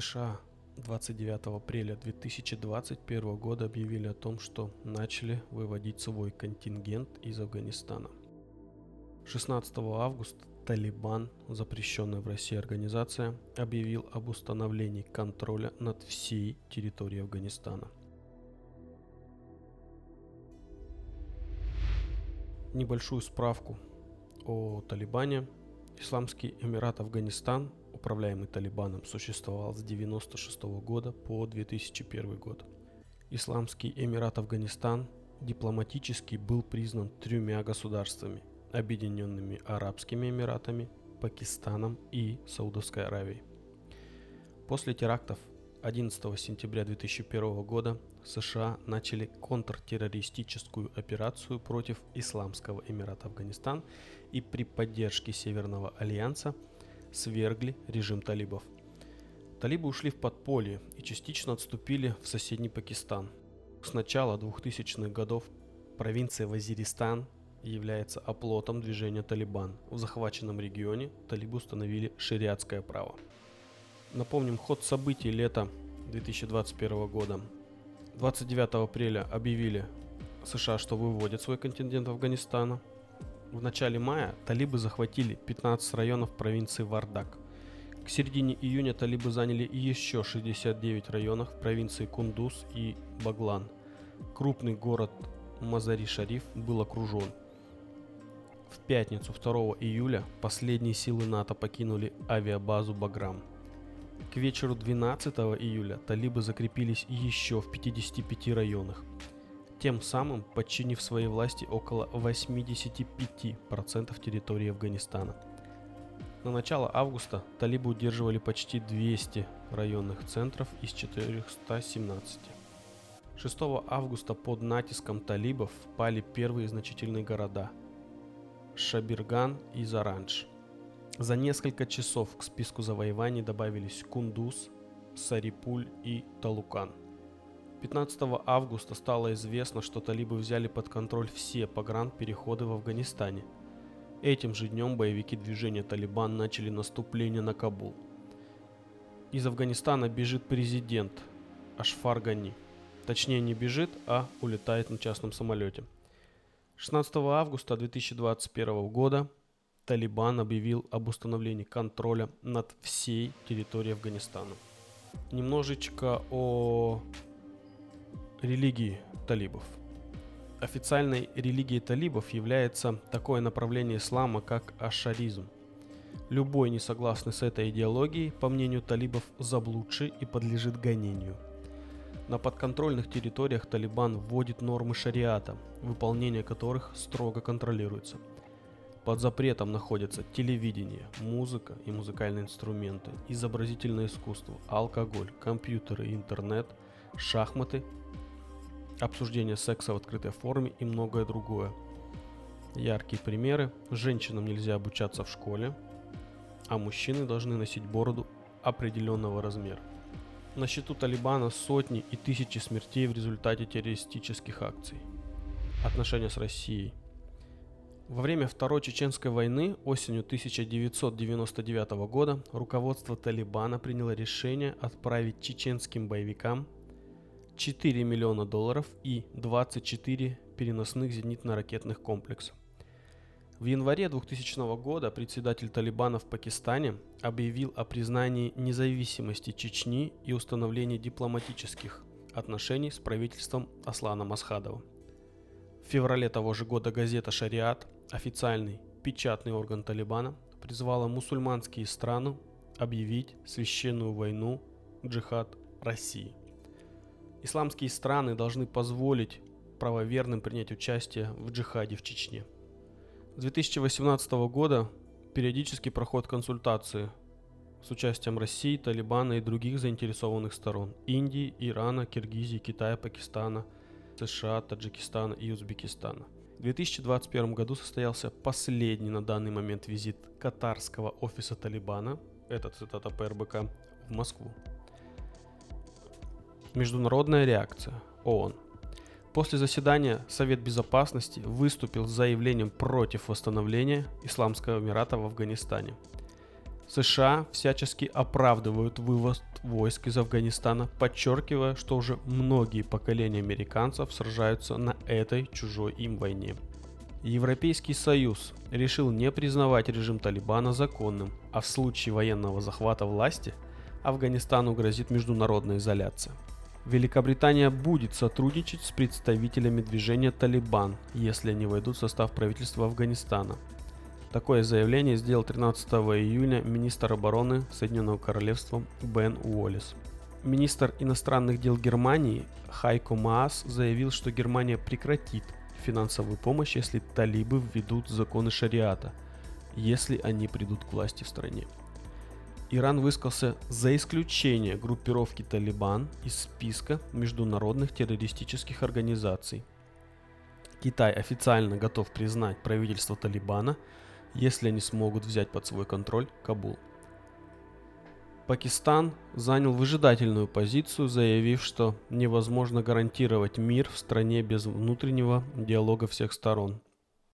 США 29 апреля 2021 года объявили о том, что начали выводить свой контингент из Афганистана. 16 августа Талибан, запрещенная в России организация, объявил об установлении контроля над всей территорией Афганистана. Небольшую справку о Талибане. Исламский Эмират Афганистан, управляемый Талибаном, существовал с 1996 года по 2001 год. Исламский Эмират Афганистан дипломатически был признан тремя государствами – Объединенными Арабскими Эмиратами, Пакистаном и Саудовской Аравией. После терактов 11 сентября 2001 года США начали контртеррористическую операцию против Исламского Эмирата Афганистан и при поддержке Северного Альянса свергли режим талибов. Талибы ушли в подполье и частично отступили в соседний Пакистан. С начала 2000-х годов провинция Вазиристан является оплотом движения Талибан. В захваченном регионе талибы установили шариатское право. Напомним ход событий лета 2021 года. 29 апреля объявили США, что выводят свой контингент Афганистана. В начале мая талибы захватили 15 районов провинции Вардак. К середине июня талибы заняли еще 69 районов в провинции Кундуз и Баглан. Крупный город Мазари-Шариф был окружен – в пятницу 2 июля последние силы НАТО покинули авиабазу «Баграм». К вечеру 12 июля талибы закрепились еще в 55 районах, тем самым подчинив своей власти около 85% территории Афганистана. На начало августа талибы удерживали почти 200 районных центров из 417. 6 августа под натиском талибов пали первые значительные города – Шабирган и Заранж. За несколько часов к списку завоеваний добавились Кундуз, Сарипуль и Талукан. 15 августа стало известно, что талибы взяли под контроль все погранпереходы в Афганистане. Этим же днем боевики движения Талибан начали наступление на Кабул. Из Афганистана бежит президент Ашфар Гани. Точнее не бежит, а улетает на частном самолете – 16 августа 2021 года Талибан объявил об установлении контроля над всей территорией Афганистана. Немножечко о религии талибов. Официальной религией талибов является такое направление ислама, как ашаризм. Любой несогласный с этой идеологией, по мнению талибов, заблудший и подлежит гонению – на подконтрольных территориях Талибан вводит нормы шариата, выполнение которых строго контролируется. Под запретом находятся телевидение, музыка и музыкальные инструменты, изобразительное искусство, алкоголь, компьютеры и интернет, шахматы, обсуждение секса в открытой форме и многое другое. Яркие примеры. Женщинам нельзя обучаться в школе, а мужчины должны носить бороду определенного размера. На счету Талибана сотни и тысячи смертей в результате террористических акций. Отношения с Россией. Во время Второй Чеченской войны осенью 1999 года руководство Талибана приняло решение отправить чеченским боевикам 4 миллиона долларов и 24 переносных зенитно-ракетных комплекса. В январе 2000 года председатель Талибана в Пакистане объявил о признании независимости Чечни и установлении дипломатических отношений с правительством Аслана Масхадова. В феврале того же года газета «Шариат», официальный печатный орган Талибана, призвала мусульманские страны объявить священную войну джихад России. Исламские страны должны позволить правоверным принять участие в джихаде в Чечне – с 2018 года периодически проходят консультации с участием России, Талибана и других заинтересованных сторон – Индии, Ирана, Киргизии, Китая, Пакистана, США, Таджикистана и Узбекистана. В 2021 году состоялся последний на данный момент визит катарского офиса Талибана, это цитата ПРБК, в Москву. Международная реакция ООН. После заседания Совет Безопасности выступил с заявлением против восстановления Исламского Эмирата в Афганистане. США всячески оправдывают вывоз войск из Афганистана, подчеркивая, что уже многие поколения американцев сражаются на этой чужой им войне. Европейский Союз решил не признавать режим Талибана законным, а в случае военного захвата власти Афганистану грозит международная изоляция. Великобритания будет сотрудничать с представителями движения Талибан, если они войдут в состав правительства Афганистана. Такое заявление сделал 13 июня министр обороны Соединенного Королевства Бен Уоллес. Министр иностранных дел Германии Хайко Маас заявил, что Германия прекратит финансовую помощь, если талибы введут законы шариата, если они придут к власти в стране. Иран высказался за исключение группировки Талибан из списка международных террористических организаций. Китай официально готов признать правительство Талибана, если они смогут взять под свой контроль Кабул. Пакистан занял выжидательную позицию, заявив, что невозможно гарантировать мир в стране без внутреннего диалога всех сторон –